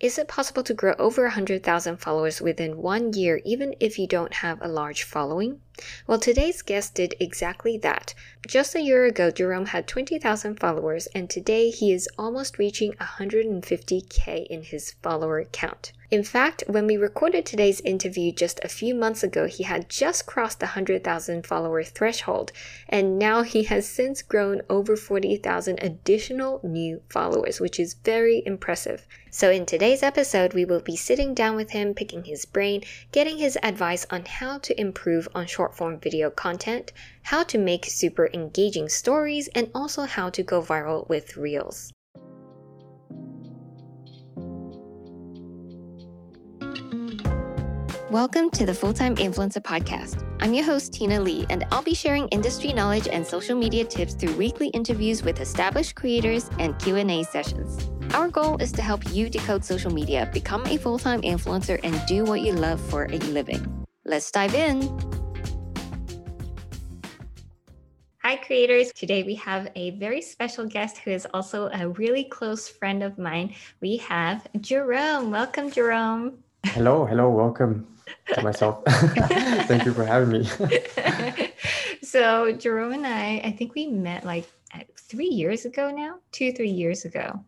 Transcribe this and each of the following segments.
Is it possible to grow over 100,000 followers within one year even if you don't have a large following? Well, today's guest did exactly that. Just a year ago, Jerome had 20,000 followers, and today he is almost reaching 150k in his follower count. In fact, when we recorded today's interview just a few months ago, he had just crossed the 100,000 follower threshold, and now he has since grown over 40,000 additional new followers, which is very impressive. So, in today's episode, we will be sitting down with him, picking his brain, getting his advice on how to improve on short form video content, how to make super engaging stories, and also how to go viral with Reels. Welcome to the Full Time Influencer Podcast. I'm your host, Tina Lee, and I'll be sharing industry knowledge and social media tips through weekly interviews with established creators and Q&A sessions. Our goal is to help you decode social media, become a full-time influencer, and do what you love for a living. Let's dive in. Hi, creators. Today we have a very special guest who is also a really close friend of mine. We have Jerome. Welcome, Jerome. Hello, hello, welcome to myself. Thank you for having me. so, Jerome and I, I think we met like three years ago now, two, three years ago.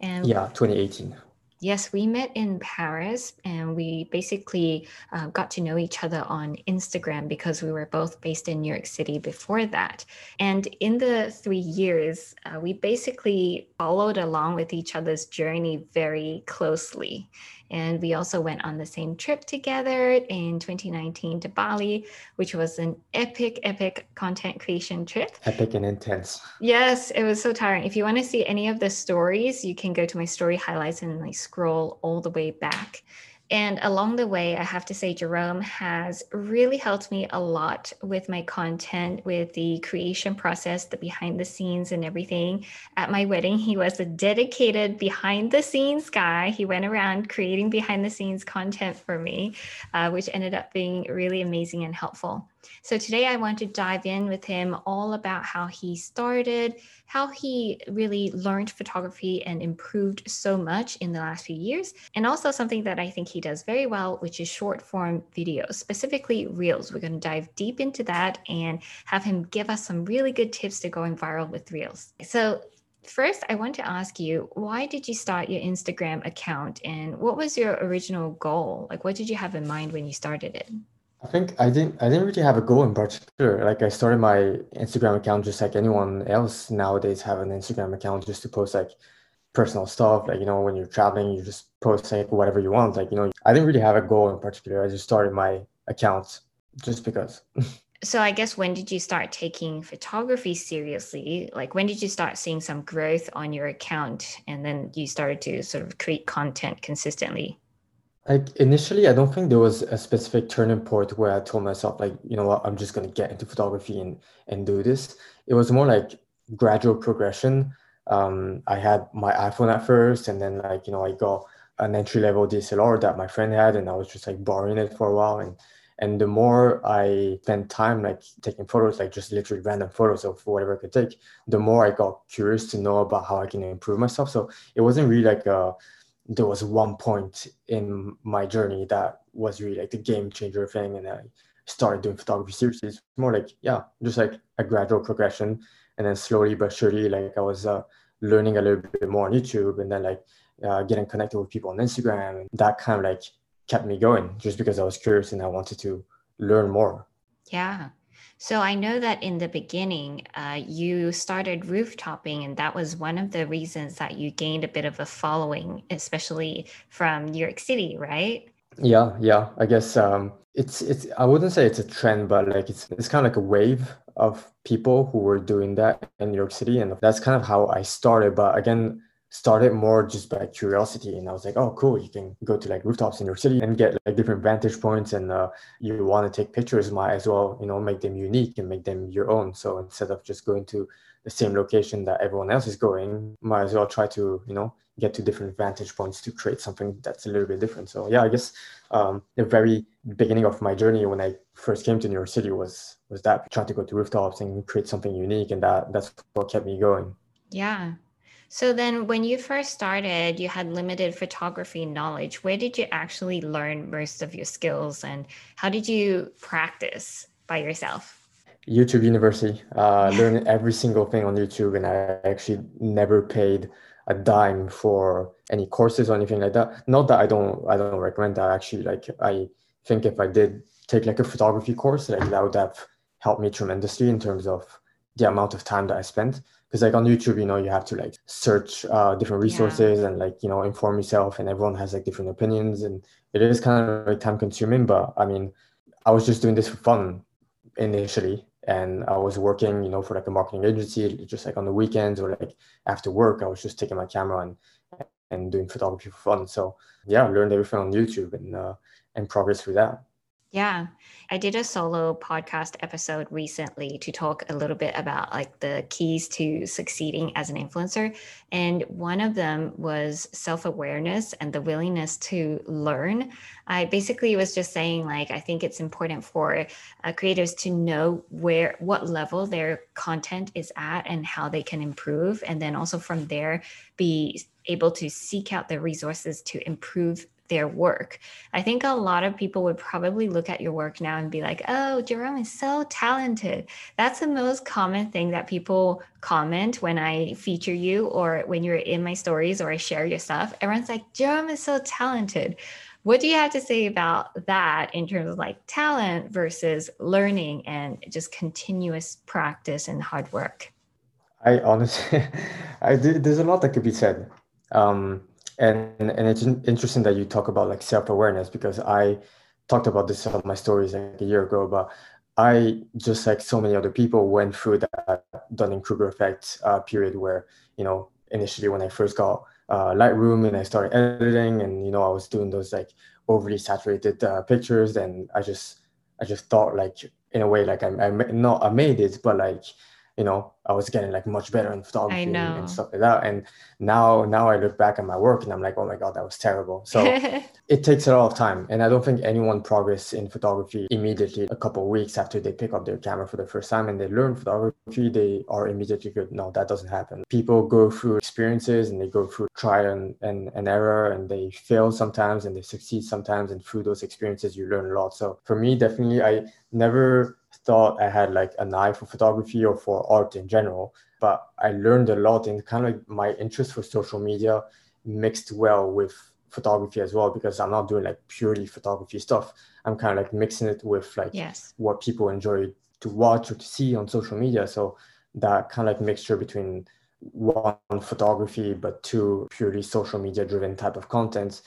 And yeah, 2018. Yes, we met in Paris and we basically uh, got to know each other on Instagram because we were both based in New York City before that. And in the three years, uh, we basically followed along with each other's journey very closely. And we also went on the same trip together in 2019 to Bali, which was an epic, epic content creation trip. Epic and intense. Yes, it was so tiring. If you want to see any of the stories, you can go to my story highlights and like scroll all the way back. And along the way, I have to say, Jerome has really helped me a lot with my content, with the creation process, the behind the scenes, and everything. At my wedding, he was a dedicated behind the scenes guy. He went around creating behind the scenes content for me, uh, which ended up being really amazing and helpful. So today I want to dive in with him all about how he started, how he really learned photography and improved so much in the last few years, and also something that I think he does very well, which is short form videos, specifically Reels. We're going to dive deep into that and have him give us some really good tips to going viral with Reels. So First, I want to ask you, why did you start your Instagram account and what was your original goal? Like, what did you have in mind when you started it? I think I didn't I didn't really have a goal in particular. Like I started my Instagram account just like anyone else nowadays have an Instagram account just to post like personal stuff. Like, you know, when you're traveling, you just post like whatever you want. Like, you know, I didn't really have a goal in particular. I just started my account just because. so I guess when did you start taking photography seriously? Like when did you start seeing some growth on your account and then you started to sort of create content consistently? Like initially, I don't think there was a specific turning point where I told myself, like, you know what, I'm just gonna get into photography and and do this. It was more like gradual progression. Um, I had my iPhone at first, and then like you know, I got an entry level DSLR that my friend had, and I was just like borrowing it for a while. And and the more I spent time like taking photos, like just literally random photos of whatever I could take, the more I got curious to know about how I can improve myself. So it wasn't really like a there was one point in my journey that was really like the game changer thing and i started doing photography seriously. It's more like yeah just like a gradual progression and then slowly but surely like i was uh, learning a little bit more on youtube and then like uh, getting connected with people on instagram and that kind of like kept me going just because i was curious and i wanted to learn more. Yeah so I know that in the beginning, uh, you started rooftoping, and that was one of the reasons that you gained a bit of a following, especially from New York City, right? Yeah, yeah. I guess um, it's it's. I wouldn't say it's a trend, but like it's it's kind of like a wave of people who were doing that in New York City, and that's kind of how I started. But again, started more just by curiosity and i was like oh cool you can go to like rooftops in your city and get like different vantage points and uh, you want to take pictures might as well you know make them unique and make them your own. So instead of just going to the same location that everyone else is going might as well try to you know get to different vantage points to create something that's a little bit different. So yeah i guess um, the very beginning of my journey when i first came to new york city was was that trying to go to rooftops and create something unique and that that's what kept me going. Yeah So then when you first started, you had limited photography knowledge. Where did you actually learn most of your skills and how did you practice by yourself? YouTube University. Uh, learned every single thing on YouTube, and I actually never paid a dime for any courses or anything like that. Not that I don't I don't recommend that. Actually, like I think if I did take like a photography course, like that would have helped me tremendously in terms of the amount of time that I spent. Because like on YouTube, you know, you have to like search uh, different resources yeah. and like you know inform yourself, and everyone has like different opinions, and it is kind of like time consuming. But I mean, I was just doing this for fun initially, and I was working, you know, for like a marketing agency, just like on the weekends or like after work, I was just taking my camera and and doing photography for fun. So yeah, I learned everything on YouTube and uh, and progress through that. Yeah. I did a solo podcast episode recently to talk a little bit about like the keys to succeeding as an influencer. And one of them was self awareness and the willingness to learn. I basically was just saying, like, I think it's important for uh, creators to know where, what level their content is at and how they can improve. And then also from there, be able to seek out the resources to improve their work. I think a lot of people would probably look at your work now and be like, oh, Jerome is so talented. That's the most common thing that people comment when I feature you or when you're in my stories or I share your stuff. Everyone's like, Jerome is so talented. What do you have to say about that in terms of like talent versus learning and just continuous practice and hard work? I honestly, I there's a lot that could be said. Um, and and it's interesting that you talk about like self-awareness because i talked about this on my stories like a year ago but i just like so many other people went through that dunning-kruger effect uh, period where you know initially when i first got uh, lightroom and i started editing and you know i was doing those like overly saturated uh, pictures and i just i just thought like in a way like i, I not i made it but like you know I was getting like much better in photography and, stuff like that. And now now I look back at my work and I'm like, oh my god, that was terrible. So it takes a lot of time, and I don't think anyone progress in photography immediately. A couple of weeks after they pick up their camera for the first time and they learn photography, they are immediately good. No, that doesn't happen. People go through experiences and they go through trial and, and, and error and they fail sometimes and they succeed sometimes. And through those experiences, you learn a lot. So for me, definitely, I never thought I had like an eye for photography or for art in general, but I learned a lot and kind of like my interest for social media mixed well with photography as well because I'm not doing like purely photography stuff. I'm kind of like mixing it with like yes. what people enjoy to watch or to see on social media. So that kind of like mixture between one photography but two purely social media driven type of content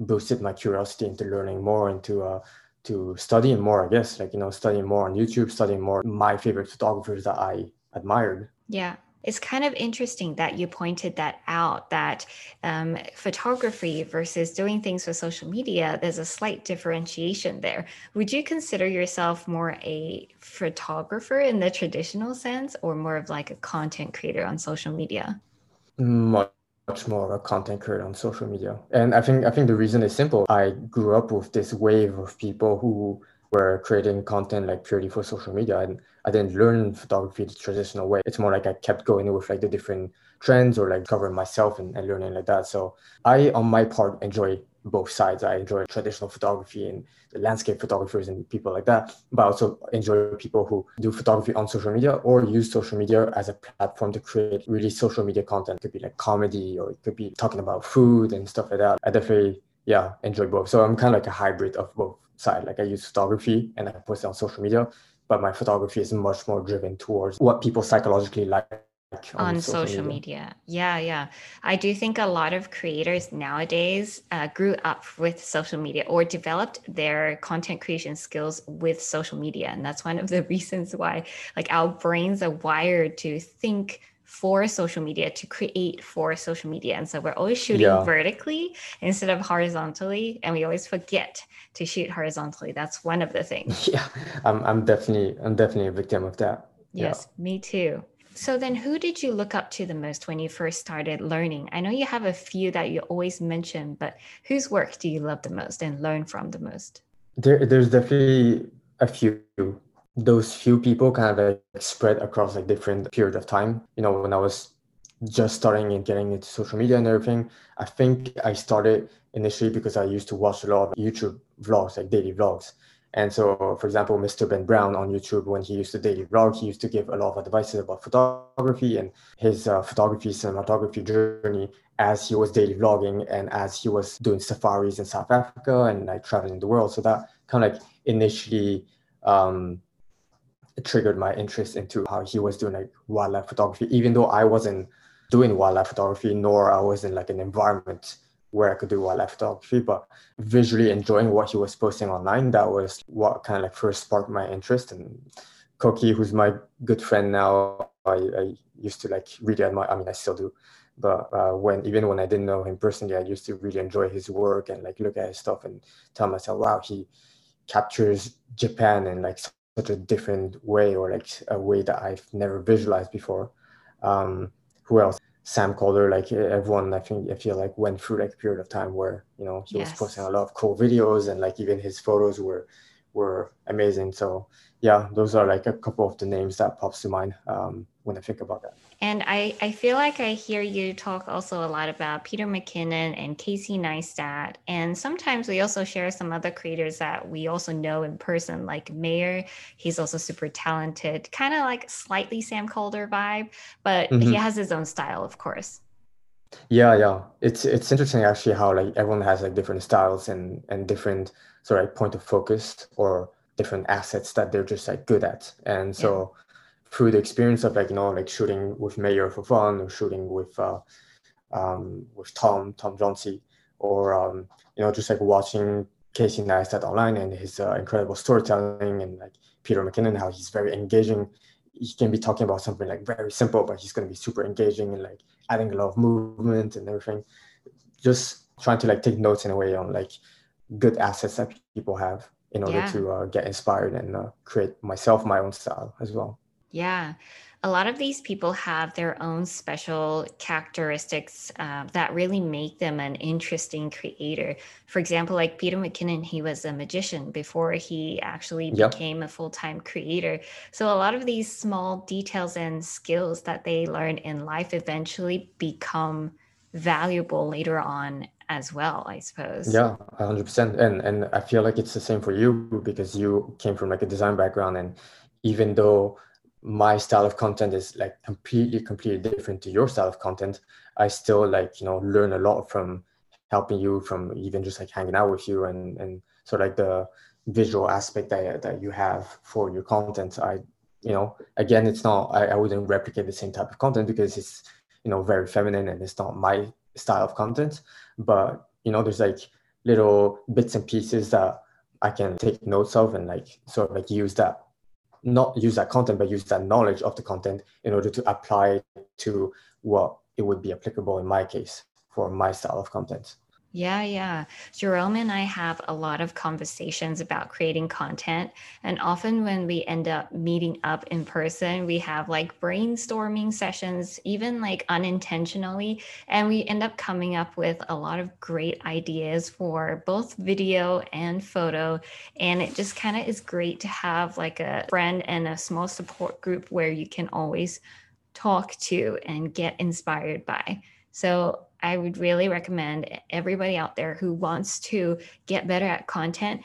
boosted my curiosity into learning more into uh, to studying more, I guess, like, you know, studying more on YouTube, studying more my favorite photographers that I admired. Yeah. It's kind of interesting that you pointed that out that um, photography versus doing things with social media, there's a slight differentiation there. Would you consider yourself more a photographer in the traditional sense or more of like a content creator on social media? Much more a content creator on social media. And I think I think the reason is simple. I grew up with this wave of people who were creating content like purely for social media and I didn't learn photography the traditional way. It's more like I kept going with like the different trends or like covering myself and, and learning like that. So I on my part enjoy both sides. I enjoy traditional photography and landscape photographers and people like that, but I also enjoy people who do photography on social media or use social media as a platform to create really social media content. It could be like comedy or it could be talking about food and stuff like that. I definitely, yeah, enjoy both. So I'm kind of like a hybrid of both sides. Like I use photography and I post it on social media, but my photography is much more driven towards what people psychologically like on, on social, social media. media. Yeah, yeah. I do think a lot of creators nowadays uh, grew up with social media or developed their content creation skills with social media. And that's one of the reasons why like our brains are wired to think for social media to create for social media and so we're always shooting yeah. vertically instead of horizontally and we always forget to shoot horizontally that's one of the things yeah i'm, I'm definitely i'm definitely a victim of that yes yeah. me too so then who did you look up to the most when you first started learning? I know you have a few that you always mention, but whose work do you love the most and learn from the most? There, there's definitely a few. Those few people kind of like spread across like different period of time. You know, when I was just starting and getting into social media and everything, I think I started initially because I used to watch a lot of YouTube vlogs, like daily vlogs. And so, for example, Mr. Ben Brown on YouTube, when he used to daily vlog, he used to give a lot of advice about photography and his uh, photography, cinematography journey as he was daily vlogging and as he was doing safaris in South Africa and like traveling the world. So that kind of like initially um, triggered my interest into how he was doing like wildlife photography, even though I wasn't doing wildlife photography, nor I was in like an environment where I could do wildlife photography, but visually enjoying what he was posting online, that was what kind of like first sparked my interest. And Koki, who's my good friend now, I, I used to like really admire, I mean, I still do. But uh, when even when I didn't know him personally, I used to really enjoy his work and like look at his stuff and tell myself, wow, he captures Japan in like such a different way or like a way that I've never visualized before. Um, who else? Sam Kolder, like everyone, I think I feel like went through like a period of time where you know he yes. was posting a lot of cool videos and like even his photos were were amazing. So yeah, those are like a couple of the names that pops to mind um, when I think about that. And I, I feel like I hear you talk also a lot about Peter McKinnon and Casey Neistat. And sometimes we also share some other creators that we also know in person, like Mayer. He's also super talented, kind of like slightly Sam Kolder vibe, but mm-hmm. he has his own style, of course. Yeah, yeah. It's it's interesting actually how like everyone has like different styles and and different sort of like point of focus or different assets that they're just like good at. And so yeah. Through the experience of like, you know, like shooting with Mayor for fun or shooting with uh um with Tom, Tom Jauncey, or um, you know, just like watching Casey Neistat online and his uh, incredible storytelling and like Peter McKinnon, how he's very engaging. He can be talking about something like very simple, but he's going to be super engaging and like adding a lot of movement and everything. Just trying to like take notes in a way on like good assets that people have in order yeah. to uh, get inspired and uh, create myself my own style as well. Yeah. A lot of these people have their own special characteristics uh, that really make them an interesting creator. For example, like Peter McKinnon, he was a magician before he actually yep. became a full time creator. So, a lot of these small details and skills that they learn in life eventually become valuable later on as well i suppose yeah 100% and and i feel like it's the same for you because you came from like a design background and even though my style of content is like completely completely different to your style of content. I still like you know learn a lot from helping you from even just like hanging out with you and and sort of like the visual aspect that, that you have for your content. I you know again it's not I, I wouldn't replicate the same type of content because it's you know very feminine and it's not my style of content. But you know there's like little bits and pieces that i can take notes of and like sort of like use that not use that content but use that knowledge of the content in order to apply to what it would be applicable in my case for my style of content yeah, yeah. Jerome and I have a lot of conversations about creating content. And often when we end up meeting up in person, we have like brainstorming sessions, even like unintentionally. And we end up coming up with a lot of great ideas for both video and photo. And it just kind of is great to have like a friend and a small support group where you can always talk to and get inspired by. So I would really recommend everybody out there who wants to get better at content,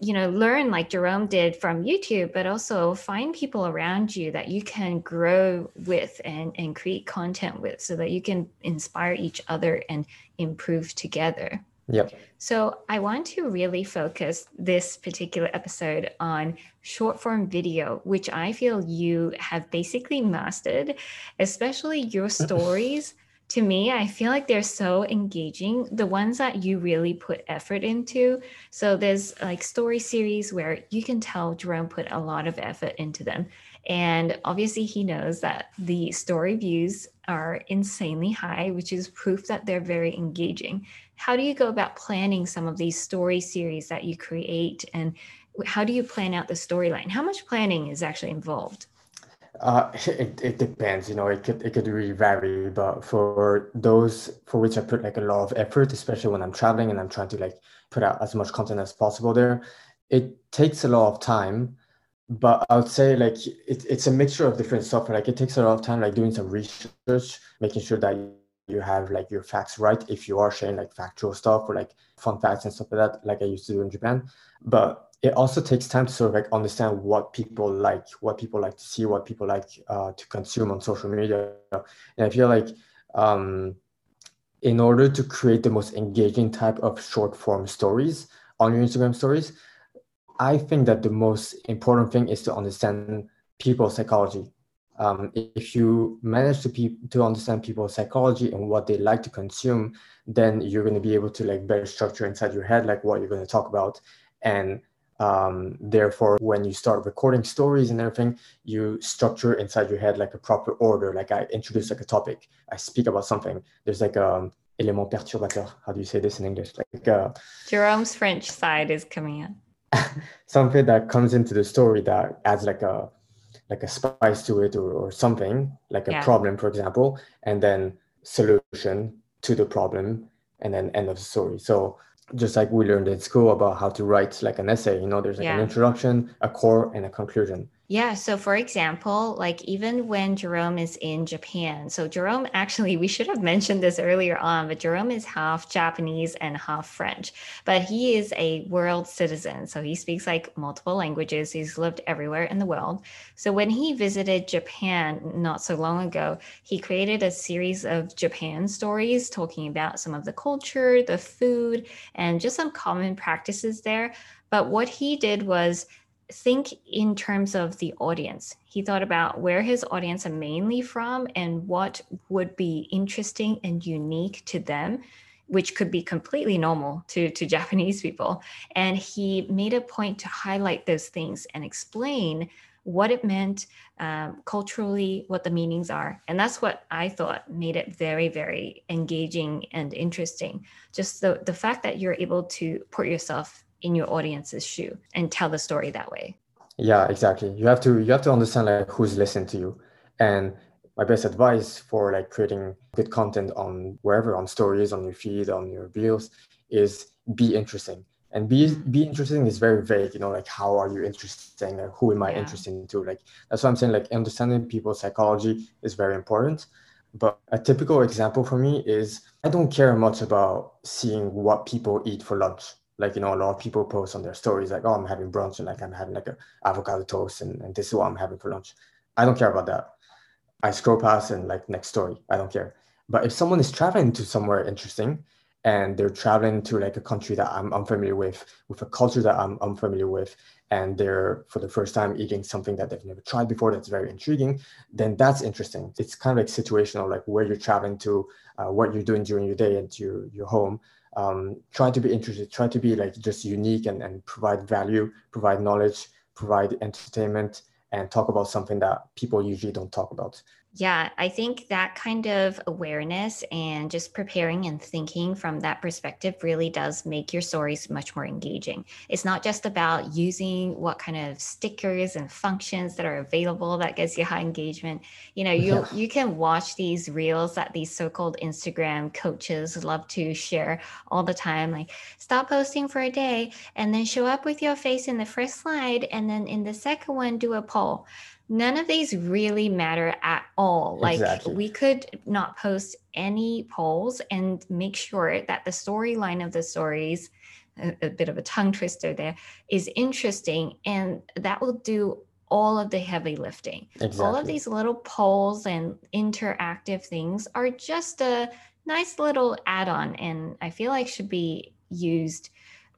you know, learn like Jerome did from YouTube, but also find people around you that you can grow with and, and create content with so that you can inspire each other and improve together. Yep. So I want to really focus this particular episode on short form video, which I feel you have basically mastered, especially your stories to me, I feel like they're so engaging. The ones that you really put effort into. So there's like story series where you can tell Jerome put a lot of effort into them. And obviously, he knows that the story views are insanely high, which is proof that they're very engaging. How do you go about planning some of these story series that you create? And how do you plan out the storyline? How much planning is actually involved? Uh, it, it depends, you know, it could it could really vary, but for those for which I put like a lot of effort, especially when I'm traveling and I'm trying to like put out as much content as possible there, it takes a lot of time. but I would say like it, it's a mixture of different stuff. Like it takes a lot of time, like doing some research, making sure that you have like your facts right if you are sharing like factual stuff or like fun facts and stuff like that, like I used to do in Japan. But it also takes time to sort of like understand what people like, what people like to see, what people like uh, to consume on social media. And I feel like um, in order to create the most engaging type of short form stories on your Instagram stories, I think that the most important thing is to understand people's psychology. Um, if you manage to pe- to understand people's psychology and what they like to consume, then you're going to be able to like better structure inside your head like what you're going to talk about, and um, therefore when you start recording stories and everything, you structure inside your head like a proper order. Like I introduce like a topic, I speak about something. There's like a um, élément perturbateur. How do you say this in English? Like uh, Jerome's French side is coming in. something that comes into the story that adds like a like a spice to it or, or something like a yeah. problem for example and then solution to the problem and then end of the story so just like we learned in school about how to write like an essay you know there's like yeah. an introduction a core and a conclusion yeah. So, for example, like even when Jerome is in Japan, so Jerome actually, we should have mentioned this earlier on, but Jerome is half Japanese and half French, but he is a world citizen. So, he speaks like multiple languages. He's lived everywhere in the world. So, when he visited Japan not so long ago, he created a series of Japan stories talking about some of the culture, the food, and just some common practices there. But what he did was think in terms of the audience. He thought about where his audience are mainly from and what would be interesting and unique to them, which could be completely normal to, to Japanese people. And he made a point to highlight those things and explain what it meant um, culturally, what the meanings are. And that's what I thought made it very, very engaging and interesting. Just the, the fact that you're able to put yourself in your audience's shoe and tell the story that way. Yeah exactly. You have to you have to understand like who's listening to you. And my best advice for like creating good content on wherever on stories on your feed on your reels is be interesting. And be mm-hmm. be interesting is very vague you know like how are you interesting? Like who am i yeah. interested into like that's what i'm saying like understanding people's psychology is very important. But a typical example for me is i don't care much about seeing what people eat for lunch like you know a lot of people post on their stories like oh i'm having brunch and like i'm having like a avocado toast and, and this is what i'm having for lunch. I don't care about that. I scroll past and like next story. I don't care. But if someone is traveling to somewhere interesting and they're traveling to like a country that i'm unfamiliar with with a culture that i'm unfamiliar with and they're for the first time eating something that they've never tried before that's very intriguing then that's interesting it's kind of like situational like where you're traveling to uh, what you're doing during your day and your, your home um, try to be interested, try to be like just unique and, and provide value, provide knowledge, provide entertainment, and talk about something that people usually don't talk about. Yeah, I think that kind of awareness and just preparing and thinking from that perspective really does make your stories much more engaging. It's not just about using what kind of stickers and functions that are available that gets you high engagement. You know, you yeah. you can watch these reels that these so-called Instagram coaches love to share all the time like stop posting for a day and then show up with your face in the first slide and then in the second one do a poll none of these really matter at all. Like exactly. we could not post any polls and make sure that the storyline of the stories, a, a, bit of a tongue twister there, is interesting, and that will do all of the heavy lifting. Exactly. All of these little polls and interactive things are just a nice little add-on, and I feel like should be used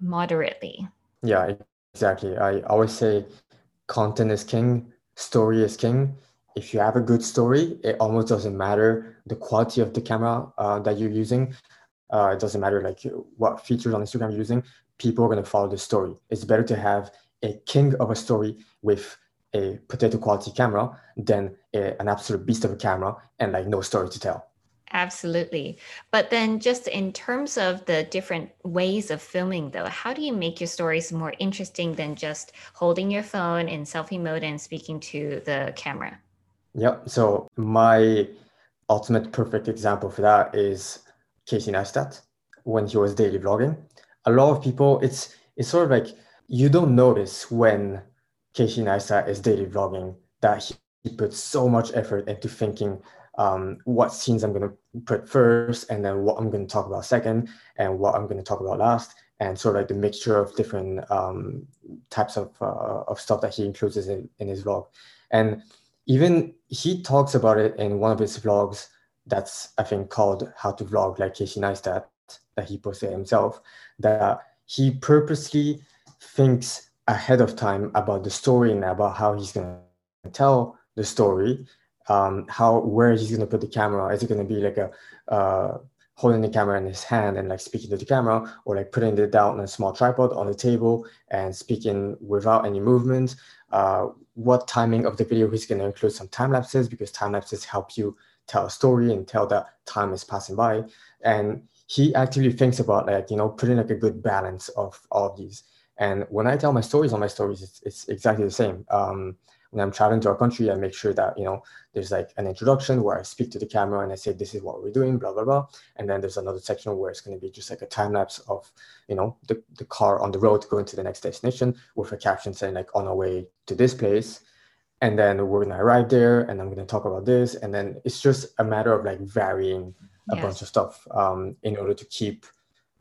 moderately. Yeah, exactly. I always say content is king story is king. If you have a good story, it almost doesn't matter the quality of the camera uh, that you're using. Uh, it doesn't matter like what features on Instagram you're using. People are to follow the story. It's better to have a king of a story with a potato quality camera than a, an absolute beast of a camera and like no story to tell. Absolutely. But then, just in terms of the different ways of filming, though, how do you make your stories more interesting than just holding your phone in selfie mode and speaking to the camera? Yeah. So, my ultimate perfect example for that is Casey Neistat when he was daily vlogging. A lot of people, it's it's sort of like you don't notice when Casey Neistat is daily vlogging that he, he puts so much effort into thinking um, what scenes I'm going to put first, and then what I'm going to talk about second, and what I'm going to talk about last, and sort of like the mixture of different um, types of, uh, of stuff that he includes in, in his vlog. And even he talks about it in one of his vlogs that's, I think, called How to Vlog Like Casey Neistat, that he posted himself, that he purposely thinks ahead of time about the story and about how he's going to tell the story um, how where he's going to put the camera? Is it going to be like a uh, holding the camera in his hand and like speaking to the camera or like putting it down on a small tripod on the table and speaking without any movement? Uh, what timing of the video he's going to include some time lapses because time lapses help you tell a story and tell that time is passing by. And he actively thinks about like you know putting like a good balance of all of these. And when i tell my stories on my stories it's, it's exactly the same. Um, when I'm traveling to a country, I make sure that, you know, there's like an introduction where I speak to the camera and I say, this is what we're doing, blah, blah, blah. And then there's another section where it's going to be just like a time lapse of, you know, the, the car on the road going to the next destination with a caption saying like on our way to this place. And then we're going to arrive there and I'm going to talk about this. And then it's just a matter of like varying a yes. bunch of stuff um, in order to keep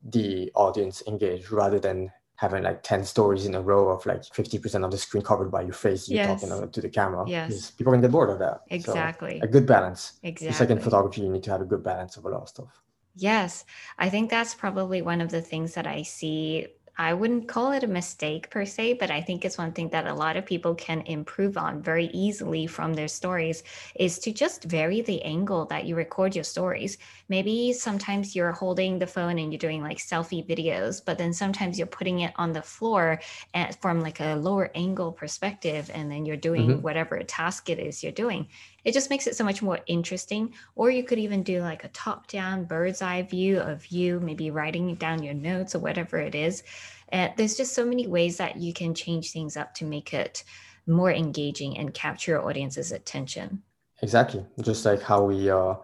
the audience engaged rather than having like 10 stories in a row of like 50% of the screen covered by your face you yes. talking to the camera yes. people can get bored of that. Exactly. so a good balance. Exactly just like in photography you need to have a good balance of a lot of stuff. Yes. I think that's probably one of the things that i see I wouldn't call it a mistake per se, but I think it's one thing that a lot of people can improve on very easily from their stories is to just vary the angle that you record your stories. Maybe sometimes you're holding the phone and you're doing like selfie videos, but then sometimes you're putting it on the floor at, from like a lower angle perspective, and then you're doing mm-hmm. whatever task it is you're doing it just makes it so much more interesting. Or you could even do like a top down bird's eye view of you, maybe writing down your notes or whatever it is. And there's just so many ways that you can change things up to make it more engaging and capture your audience's attention. Exactly. Just like how we, uh,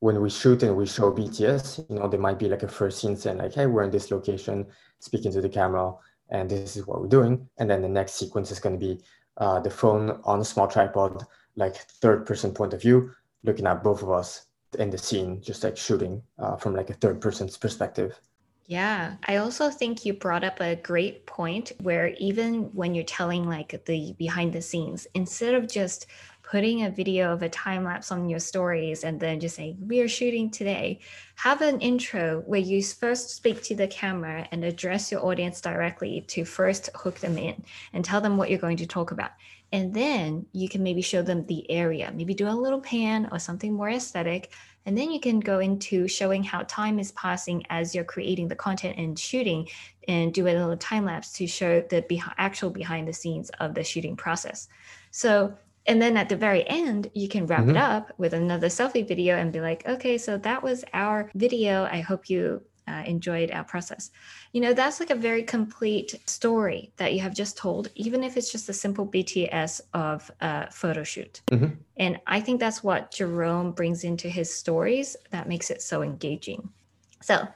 when we shoot and we show BTS, you know, there might be like a first scene saying like, hey, we're in this location, speaking to the camera, and this is what we're doing. And then the next sequence is going to be uh, the phone on a small tripod like third person point of view, looking at both of us in the scene, just like shooting uh, from like a third person's perspective. Yeah, I also think you brought up a great point where even when you're telling like the behind the scenes, instead of just putting a video of a time lapse on your stories and then just saying, we are shooting today, have an intro where you first speak to the camera and address your audience directly to first hook them in and tell them what you're going to talk about. And then you can maybe show them the area, maybe do a little pan or something more aesthetic. And then you can go into showing how time is passing as you're creating the content and shooting and do a little time lapse to show the be- actual behind the scenes of the shooting process. So, and then at the very end, you can wrap mm-hmm. it up with another selfie video and be like, okay, so that was our video. I hope you uh, enjoyed our process. You know, that's like a very complete story that you have just told, even if it's just a simple BTS of a photo shoot. Mm-hmm. And I think that's what Jerome brings into his stories that makes it so engaging. So,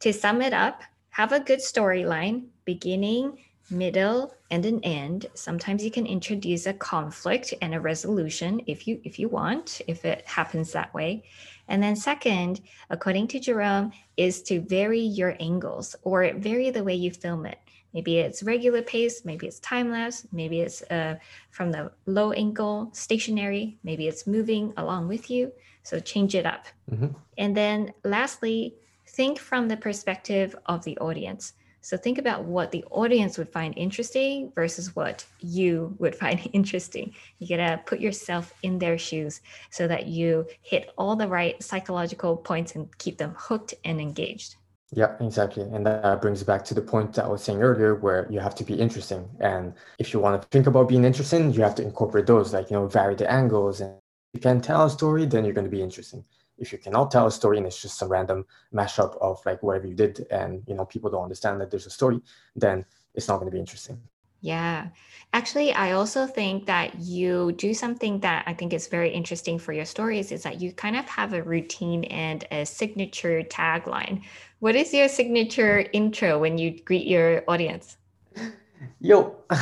to sum it up, have a good storyline, beginning, middle, and an end. Sometimes you can introduce a conflict and a resolution if you if you want, if it happens that way. And then, second, according to Jerome, is to vary your angles or vary the way you film it. Maybe it's regular pace, maybe it's time lapse, maybe it's uh, from the low angle, stationary, maybe it's moving along with you. So change it up. Mm-hmm. And then, lastly, think from the perspective of the audience. So think about what the audience would find interesting versus what you would find interesting. You gotta put yourself in their shoes so that you hit all the right psychological points and keep them hooked and engaged. Yeah, exactly. And that brings back to the point that I was saying earlier where you have to be interesting. And if you want to think about being interesting, you have to incorporate those, like, you know, vary the angles. And if you can tell a story, then you're going to be interesting if you cannot tell a story and it's just a random mashup of like whatever you did and you know people don't understand that there's a story then it's not going to be interesting yeah actually i also think that you do something that i think is very interesting for your stories is that you kind of have a routine and a signature tagline what is your signature intro when you greet your audience Yo. no,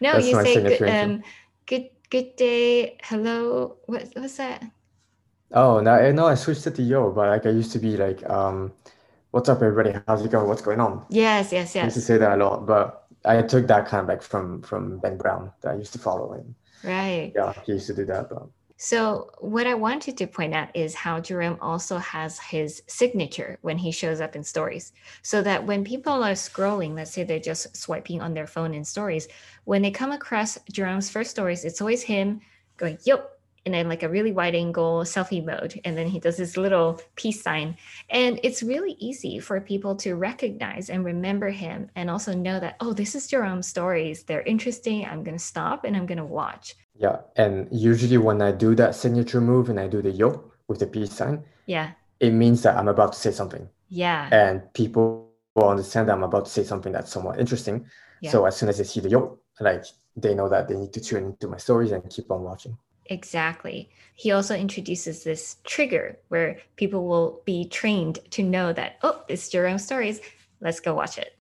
That's you say good, um, good good day, hello. What what's that? Oh, now I know I switched it to yo, but like I used to be like, um, what's up, everybody? How's it going? What's going on? Yes, yes, yes. I used to yes. say that a lot, but I took that kind of like from from Ben Brown that I used to follow him. Right. Yeah, he used to do that, but So, what I wanted to point out is how Jerome also has his signature when he shows up in stories. So that when people are scrolling, let's say they're just swiping on their phone in stories, when they come across Jerome's first stories, it's always him going, yup, and then like a really wide angle selfie mode. And then he does this little peace sign. And it's really easy for people to recognize and remember him and also know that, oh, this is Jerome's stories. They're interesting. I'm going to stop and I'm going to watch. yeah. And usually when I do that signature move and I do the yo with the peace sign, Yeah. it means that I'm about to say something. Yeah. And people will understand that I'm about to say something that's somewhat interesting. Yeah. So as soon as they see the yo, like they know that they need to tune into my stories and keep on watching. Exactly. He also introduces this trigger where people will be trained to know that, oh, it's Jerome Stories. Let's go watch it.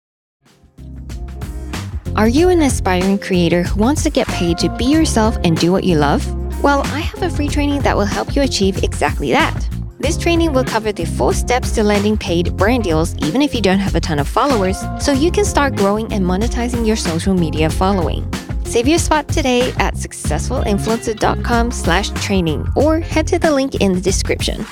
Are you an aspiring creator who wants to get paid to be yourself and do what you love? Well, I have a free training that will help you achieve exactly that. This training will cover the four steps to landing paid brand deals even if you don't have a ton of followers, so you can start growing and monetizing your social media following. Save your spot today at successfulinfluencer.com slash training or head to the link in the description.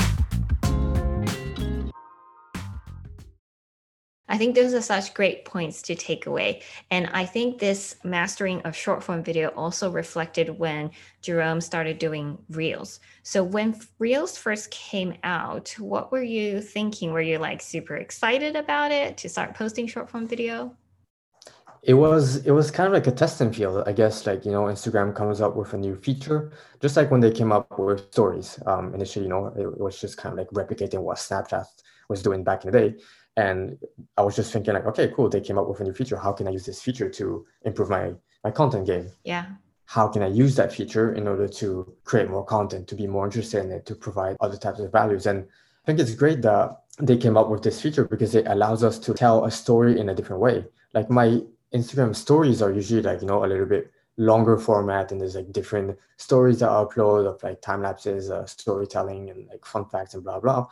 I think those are such great points to take away. And I think this mastering of short form video also reflected when Jerome started doing Reels. So when Reels first came out, what were you thinking? Were you like super excited about it to start posting short form video? It was it was kind of like a test and feel, I guess. Like you know, Instagram comes up with a new feature, just like when they came up with stories. Um, initially, you know, it, it was just kind of like replicating what Snapchat was doing back in the day. And I was just thinking like, okay, cool, they came up with a new feature. How can I use this feature to improve my my content game? Yeah. How can I use that feature in order to create more content, to be more interested in it, to provide other types of values? And I think it's great that they came up with this feature because it allows us to tell a story in a different way. Like my Instagram stories are usually like, you know, a little bit longer format and there's like different stories that I upload of like time lapses, uh, storytelling and like fun facts and blah, blah.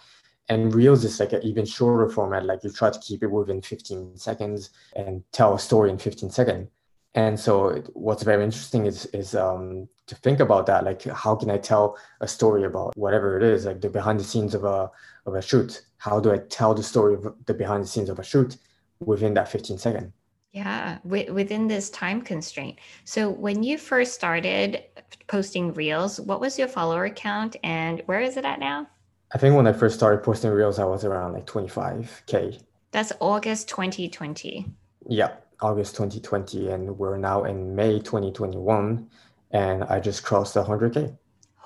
And Reels is like an even shorter format. Like you try to keep it within 15 seconds and tell a story in 15 seconds. And so what's very interesting is, is um, to think about that. Like, how can I tell a story about whatever it is, like the behind the scenes of a, of a shoot? How do I tell the story of the behind the scenes of a shoot within that 15 second? Yeah, wi- within this time constraint. So when you first started posting reels, what was your follower count and where is it at now? I think when I first started posting reels, I was around like 25K. That's August 2020. Yeah, August 2020. And we're now in May 2021. And I just crossed 100K.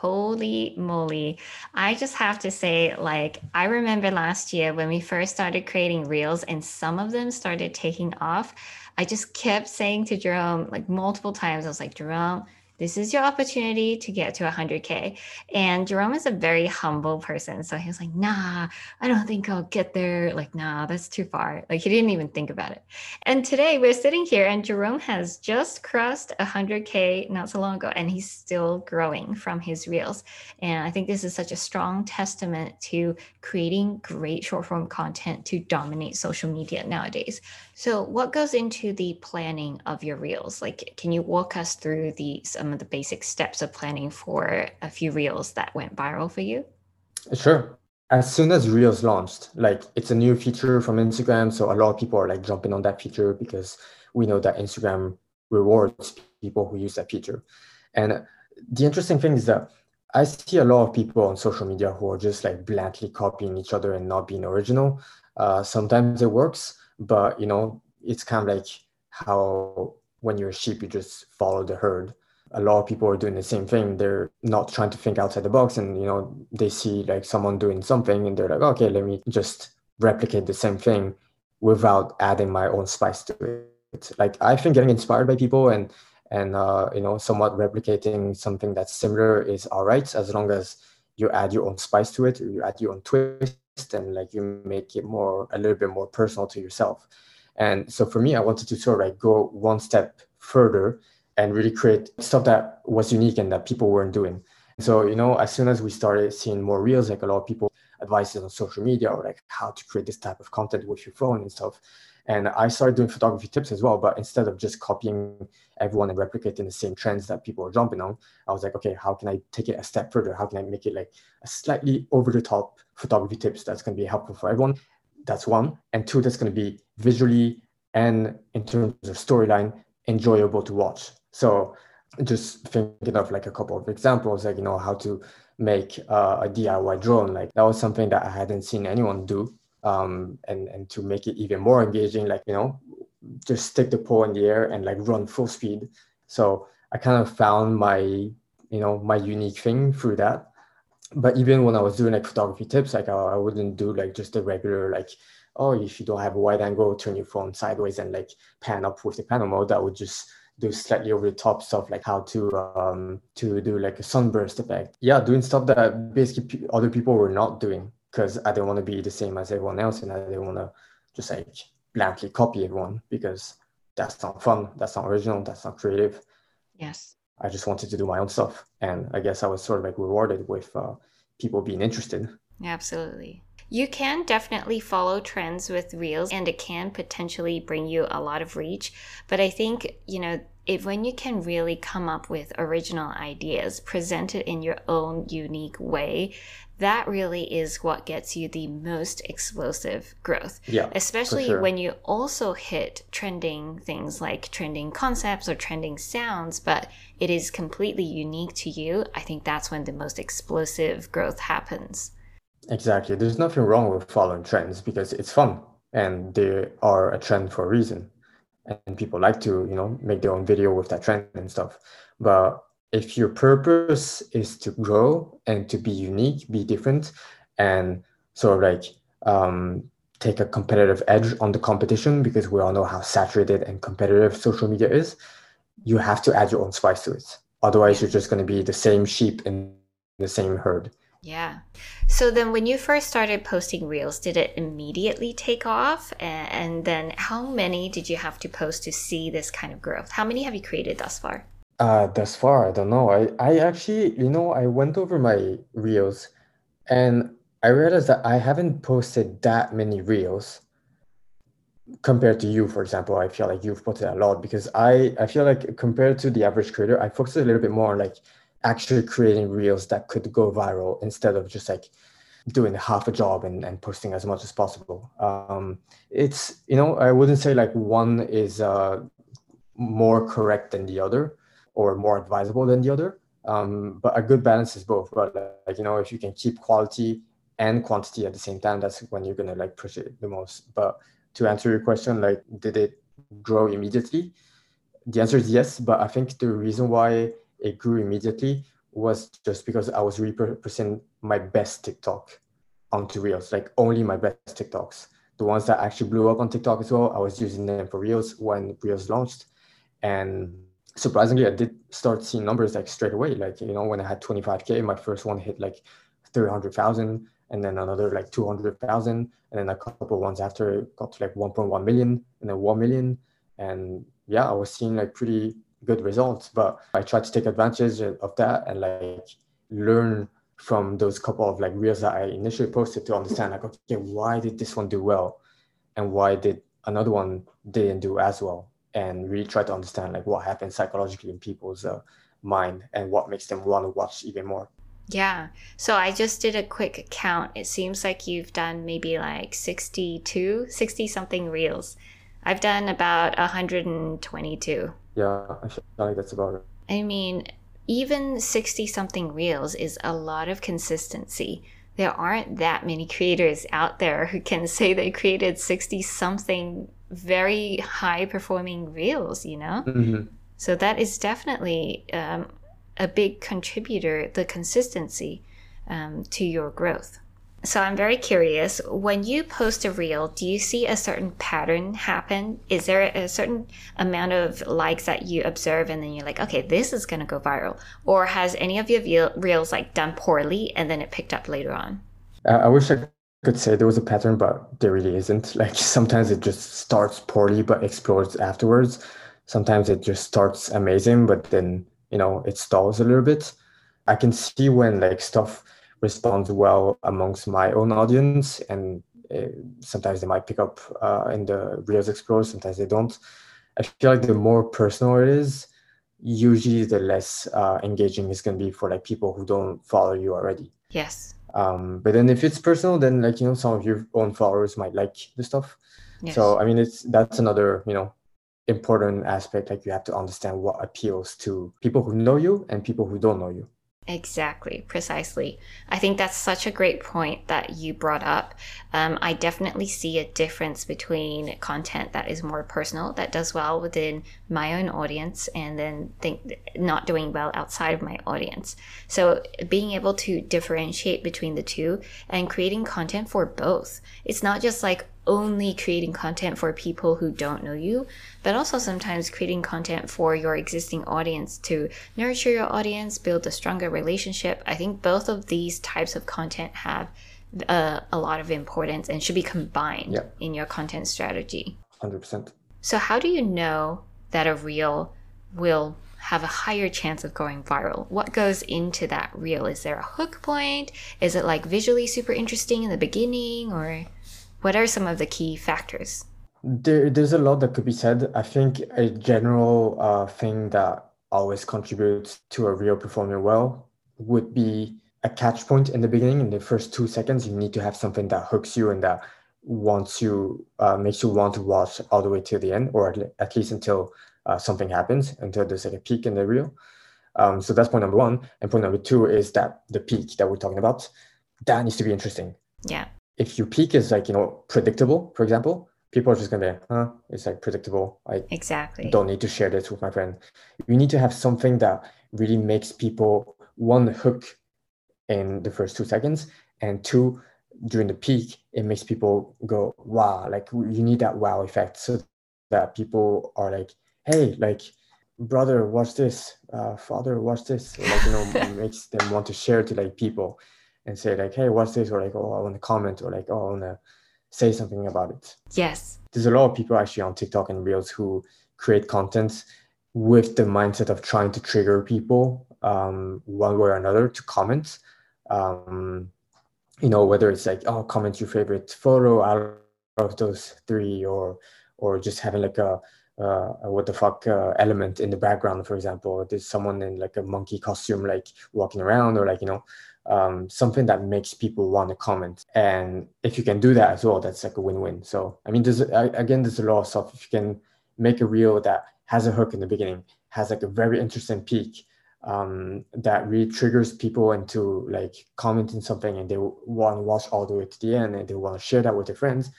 Holy moly. I just have to say, like, I remember last year when we first started creating reels and some of them started taking off. I just kept saying to Jerome, like, multiple times, I was like, Jerome, this is your opportunity to get to 100K. And Jerome is a very humble person. So he was like, nah, I don't think I'll get there. Like, nah, that's too far. Like, he didn't even think about it. And today we're sitting here, and Jerome has just crossed 100K not so long ago, and he's still growing from his reels. And I think this is such a strong testament to creating great short form content to dominate social media nowadays. So, what goes into the planning of your reels? Like, can you walk us through the some of the basic steps of planning for a few reels that went viral for you? Sure. As soon as Reels launched, like it's a new feature from Instagram. So a lot of people are like jumping on that feature because we know that Instagram rewards people who use that feature. And the interesting thing is that I see a lot of people on social media who are just like blatantly copying each other and not being original. Uh, sometimes it works, but you know, it's kind of like how when you're a sheep, you just follow the herd a lot of people are doing the same thing. They're not trying to think outside the box, and you know they see like someone doing something, and they're like, okay, let me just replicate the same thing without adding my own spice to it. Like I think getting inspired by people and and uh, you know somewhat replicating something that's similar is all right as long as you add your own spice to it, you add your own twist, and like you make it more a little bit more personal to yourself. And so for me, I wanted to sort of like go one step further and really create stuff that was unique and that people weren't doing. So, you know, as soon as we started seeing more reels, like a lot of people advices on social media or like how to create this type of content with your phone and stuff. And I started doing photography tips as well, but instead of just copying everyone and replicating the same trends that people are jumping on, I was like, okay, how can I take it a step further? How can I make it like a slightly over the top photography tips that's going to be helpful for everyone? That's one. And two, that's going to be visually and in terms of storyline enjoyable to watch. So just thinking of like a couple of examples, like, you know, how to make uh, a DIY drone. Like that was something that I hadn't seen anyone do. Um, and, and to make it even more engaging, like, you know, just stick the pole in the air and like run full speed. So I kind of found my, you know, my unique thing through that. But even when I was doing like photography tips, like I, I wouldn't do like just the regular, like, oh, if you don't have a wide angle, turn your phone sideways and like pan up with the pano mode. That would just do slightly over the top stuff like how to um to do like a sunburst effect yeah doing stuff that basically other people were not doing because i didn't want to be the same as everyone else and i didn't want to just like blankly copy everyone because that's not fun that's not original that's not creative. Yes. I just wanted to do my own stuff and i guess i was sort of like rewarded with uh, people being interested. Absolutely. You can definitely follow trends with reels and it can potentially bring you a lot of reach. But I think, you know, if when you can really come up with original ideas, present it in your own unique way, that really is what gets you the most explosive growth. Yeah. Especially sure. when you also hit trending things like trending concepts or trending sounds, but it is completely unique to you. I think that's when the most explosive growth happens. Exactly. There's nothing wrong with following trends because it's fun and they are a trend for a reason. And people like to, you know, make their own video with that trend and stuff. But if your purpose is to grow and to be unique, be different, and sort of like um, take a competitive edge on the competition, because we all know how saturated and competitive social media is, you have to add your own spice to it. Otherwise, you're just going to be the same sheep in the same herd. Yeah. So then when you first started posting reels, did it immediately take off? And then how many did you have to post to see this kind of growth? How many have you created thus far? Uh, thus far, I don't know. I, I actually, you know, I went over my reels and I realized that I haven't posted that many reels compared to you, for example. I feel like you've posted a lot because I, I feel like compared to the average creator, I focus a little bit more on like actually creating reels that could go viral instead of just like doing half a job and, and posting as much as possible. Um, it's, you know, I wouldn't say like one is uh, more correct than the other or more advisable than the other. Um, but a good balance is both. But like, you know, if you can keep quality and quantity at the same time, that's when you're gonna like push it the most. But to answer your question, like, did it grow immediately? The answer is yes. But I think the reason why it grew immediately was just because I was repurposing my best TikTok onto Reels, like only my best TikToks. The ones that actually blew up on TikTok as well, I was using them for Reels when Reels launched. And surprisingly, I did start seeing numbers like straight away. Like, you know, when I had 25K, my first one hit like 300,000 and then another like 200,000. And then a couple of ones after got to like 1.1 million and then 1 million. And yeah, I was seeing like pretty good results. But I tried to take advantage of that and like learn from those couple of like reels that I initially posted to understand like, okay, why did this one do well? And why did another one didn't do as well? And really try to understand like what happens psychologically in people's uh, mind and what makes them want to watch even more. Yeah. So I just did a quick count. It seems like you've done maybe like 62, 60 something reels. I've done about 122. Yeah, I feel like that's about it. I mean, even 60 something reels is a lot of consistency. There aren't that many creators out there who can say they created 60 something very high performing reels, you know? Mm-hmm. So that is definitely um, a big contributor, the consistency um, to your growth. So I'm very curious. When you post a reel, do you see a certain pattern happen? Is there a certain amount of likes that you observe, and then you're like, okay, this is gonna go viral? Or has any of your reels like done poorly and then it picked up later on? I wish I could say there was a pattern, but there really isn't. Like sometimes it just starts poorly but explodes afterwards. Sometimes it just starts amazing, but then you know it stalls a little bit. I can see when like stuff responds well amongst my own audience, and uh, sometimes they might pick up uh, in the Reels Explorer, sometimes they don't. I feel like the more personal it is, usually the less uh, engaging it's going to be for like people who don't follow you already. Yes. Um, but then if it's personal, then like you know some of your own followers might like the stuff. Yes. So I mean, it's that's another you know important aspect. Like you have to understand what appeals to people who know you and people who don't know you. Exactly, precisely. I think that's such a great point that you brought up. Um, I definitely see a difference between content that is more personal, that does well within my own audience, and then think not doing well outside of my audience. So being able to differentiate between the two and creating content for both. It's not just like, only creating content for people who don't know you, but also sometimes creating content for your existing audience to nurture your audience, build a stronger relationship. I think both of these types of content have uh, a lot of importance and should be combined yep. in your content strategy. 100%. So, how do you know that a reel will have a higher chance of going viral? What goes into that reel? Is there a hook point? Is it like visually super interesting in the beginning or? What are some of the key factors? There, there's a lot that could be said. I think a general uh, thing that always contributes to a reel performing well would be a catch point in the beginning. In the first two seconds, you need to have something that hooks you and that wants you, uh, makes you want to watch all the way to the end, or at least until uh, something happens, until there's like a peak in the reel. Um, so that's point number one. And point number two is that the peak that we're talking about, that needs to be interesting. Yeah if your peak is like you know predictable for example people are just gonna be huh it's like predictable i exactly don't need to share this with my friend you need to have something that really makes people one hook in the first two seconds and two during the peak it makes people go wow like you need that wow effect so that people are like hey like brother watch this uh, father watch this like you know makes them want to share to like people and say like, hey, what's this? Or like, oh, I want to comment or like, oh, I want to say something about it. Yes. There's a lot of people actually on TikTok and Reels who create content with the mindset of trying to trigger people um, one way or another to comment. Um, you know, whether it's like, oh, comment your favorite photo out of those three, or or just having like a uh, what the fuck uh, element in the background, for example. There's someone in like a monkey costume, like walking around, or like you know, um, something that makes people want to comment. And if you can do that as well, that's like a win-win. So I mean, there's again, there's a lot of stuff. If you can make a reel that has a hook in the beginning, has like a very interesting peak, um, that really triggers people into like commenting something, and they want to watch all the way to the end, and they want to share that with their friends.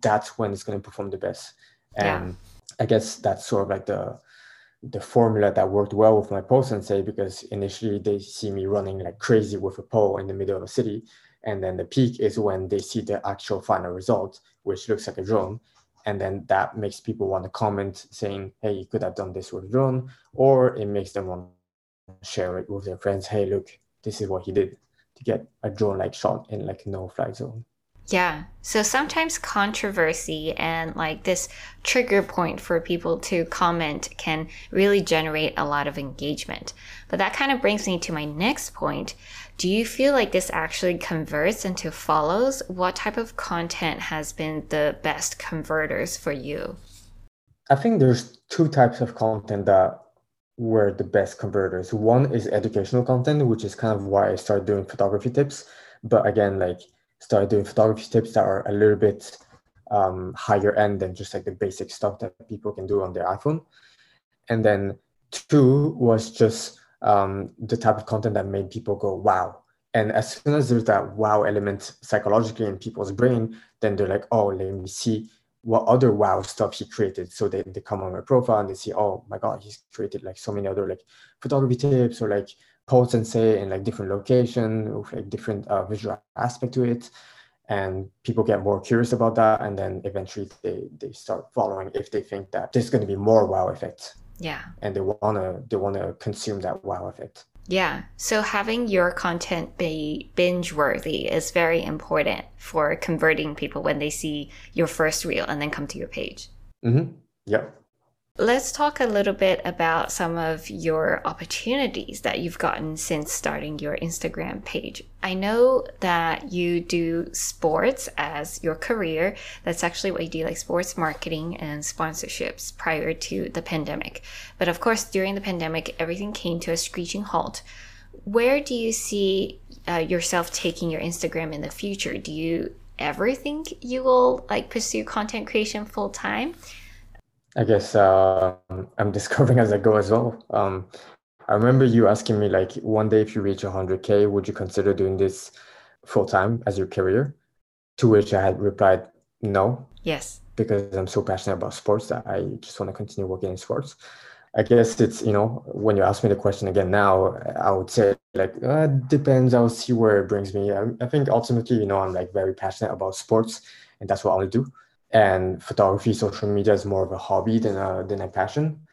That's when it's going to perform the best. And yeah. I guess that's sort of like the the formula that worked well with my post and say because initially they see me running like crazy with a pole in the middle of a city and then the peak is when they see the actual final result which looks like a drone and then that makes people want to comment saying hey you could have done this with a drone or it makes them want share it with their friends hey look this is what he did to get a drone like shot in like no fly zone yeah. So sometimes controversy and like this trigger point for people to comment can really generate a lot of engagement. But that kind of brings me to my next point. Do you feel like this actually converts into follows? What type of content has been the best converters for you? I think there's two types of content that were the best converters. One is educational content, which is kind of why I started doing photography tips. But again, like started doing photography tips that are a little bit um, higher end than just like the basic stuff that people can do on their iPhone. And then two was just um, the type of content that made people go, wow. And as soon as there's that wow element psychologically in people's brain, then they're like, oh, let me see what other wow stuff he created. So they, they come on my profile and they see, oh my God, he's created like so many other like photography tips or like post and say in like different location with like different uh, visual aspect to it. And people get more curious about that. And then eventually they they start following if they think that there's going to be more wow effect yeah. And they want to they want to consume that wow effect Yeah. So having your content be binge worthy is very important for converting people when they see your first reel and then come to your page. Mm-hmm. Yeah. Let's talk a little bit about some of your opportunities that you've gotten since starting your Instagram page. I know that you do sports as your career. That's actually what you do, like sports marketing and sponsorships prior to the pandemic. But of course, during the pandemic, everything came to a screeching halt. Where do you see uh, yourself taking your Instagram in the future? Do you ever think you will like pursue content creation full time? I guess uh, I'm discovering as I go as well. Um, I remember you asking me like one day if you reach 100k, would you consider doing this full time as your career? To which I had replied no. Yes. Because I'm so passionate about sports that I just want to continue working in sports. I guess it's you know when you ask me the question again now, I would say like uh, depends. I'll see where it brings me. I, I think ultimately you know I'm like very passionate about sports, and that's what I want to do and photography, social media is more of a hobby than a than a passion.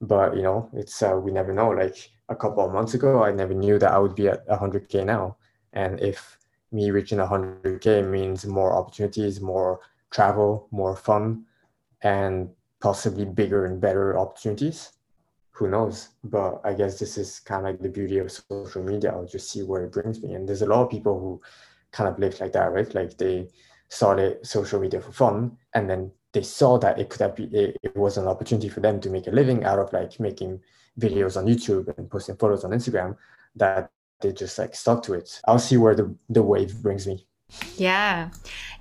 But you know, it's uh, we never know. Like a couple of months ago, I never knew that I would be at 100k now, and if me reaching 100k means more opportunities, more travel, more fun, and possibly bigger and better opportunities. Who knows? But I guess this is kind of like the beauty of social media. I'll just see where it brings me. And there's a lot of people who kind of live like that, right? Like they started social media for fun and then they saw that it could have been it, it was an opportunity for them to make a living out of like making videos on youtube and posting photos on instagram that they just like stuck to it i'll see where the, the wave brings me yeah.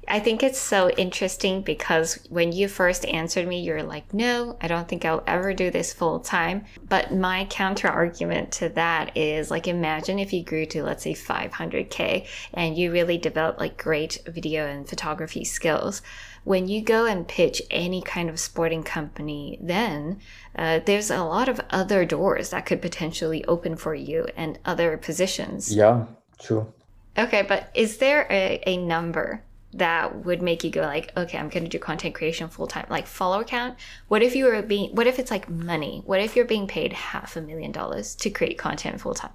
I think it's so interesting because when you first answered me, you're like, no, I don't think I'll ever do this full time. But my counter argument to that is like, imagine if you grew to, let's say, 500K and you really developed like great video and photography skills. When you go and pitch any kind of sporting company, then uh, there's a lot of other doors that could potentially open for you and other positions. Yeah, true. Okay, but is there a, a number that would make you go like, okay, I'm going to do content creation full time, like follower count? What if you were being, what if it's like money? What if you're being paid half a million dollars to create content full time?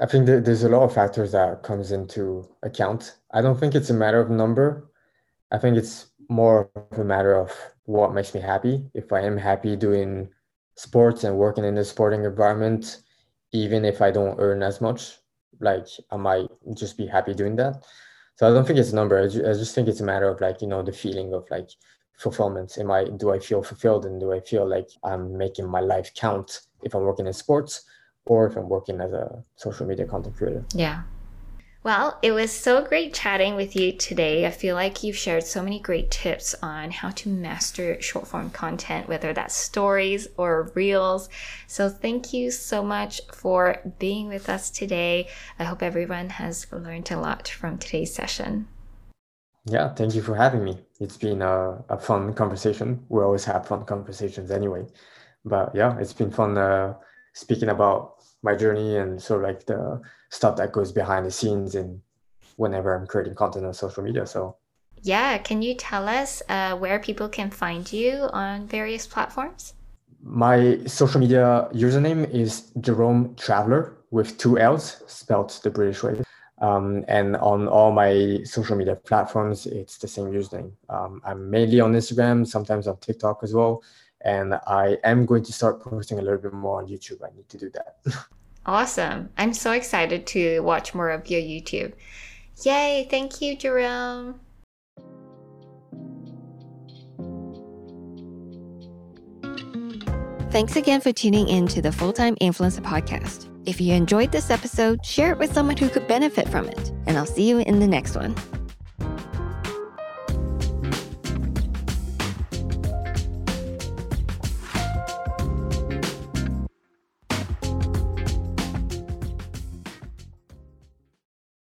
I think there's a lot of factors that comes into account. I don't think it's a matter of number. I think it's more of a matter of what makes me happy. If I am happy doing sports and working in the sporting environment, even if I don't earn as much, like I might just be happy doing that. So I don't think it's a number. I just think it's a matter of like you know the feeling of like fulfillment. Am I do I feel fulfilled and do I feel like I'm making my life count if I'm working in sports or if I'm working as a social media content creator? Yeah. Well, it was so great chatting with you today. I feel like you've shared so many great tips on how to master short form content, whether that's stories or reels. So, thank you so much for being with us today. I hope everyone has learned a lot from today's session. Yeah, thank you for having me. It's been a, a fun conversation. We always have fun conversations anyway. But yeah, it's been fun uh, speaking about my journey and sort of like the stuff that goes behind the scenes and whenever I'm creating content on social media. So yeah, can you tell us uh, where people can find you on various platforms? My social media username is Jerome Traveller with two L's, spelled the British way. Um, and on all my social media platforms, it's the same username. Um, I'm mainly on Instagram, sometimes on TikTok as well and I am going to start posting a little bit more on YouTube. I need to do that. awesome. I'm so excited to watch more of your YouTube. Yay. Thank you, Jerome. Thanks again for tuning in to the Full Time Influencer Podcast. If you enjoyed this episode, share it with someone who could benefit from it. And I'll see you in the next one.